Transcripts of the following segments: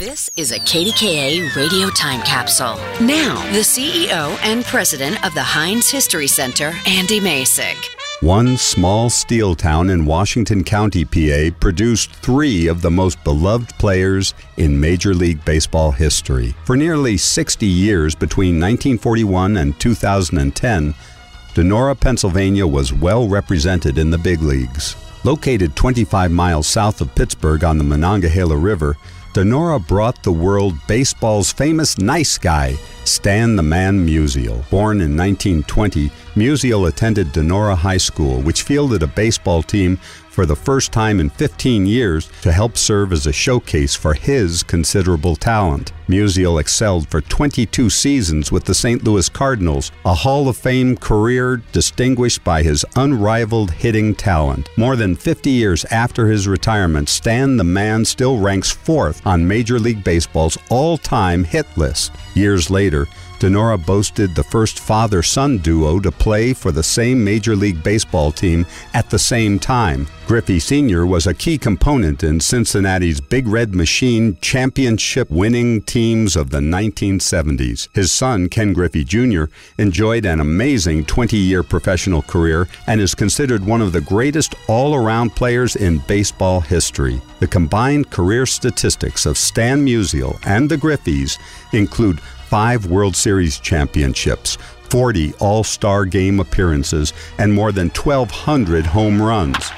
This is a KDKA radio time capsule. Now, the CEO and president of the Heinz History Center, Andy Masich. One small steel town in Washington County, PA, produced three of the most beloved players in Major League Baseball history. For nearly 60 years between 1941 and 2010, Donora, Pennsylvania was well represented in the big leagues. Located 25 miles south of Pittsburgh on the Monongahela River, Donora brought the world baseball's famous nice guy, Stan the Man Musial. Born in 1920, Musial attended Donora High School, which fielded a baseball team for the first time in 15 years to help serve as a showcase for his considerable talent. Musial excelled for 22 seasons with the St. Louis Cardinals, a Hall of Fame career distinguished by his unrivaled hitting talent. More than 50 years after his retirement, Stan the Man still ranks fourth on Major League Baseball's all time hit list. Years later, Donora boasted the first father son duo to play for the same Major League Baseball team at the same time. Griffey Sr. was a key component in Cincinnati's Big Red Machine championship winning teams of the 1970s. His son, Ken Griffey Jr., enjoyed an amazing 20 year professional career and is considered one of the greatest all around players in baseball history. The combined career statistics of Stan Musial and the Griffeys include five World Series championships, 40 All Star game appearances, and more than 1,200 home runs.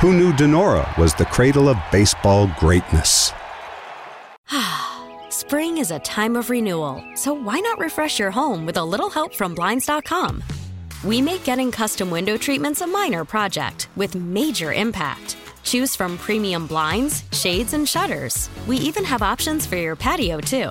Who knew Donora was the cradle of baseball greatness? Spring is a time of renewal, so why not refresh your home with a little help from Blinds.com? We make getting custom window treatments a minor project with major impact. Choose from premium blinds, shades, and shutters. We even have options for your patio, too.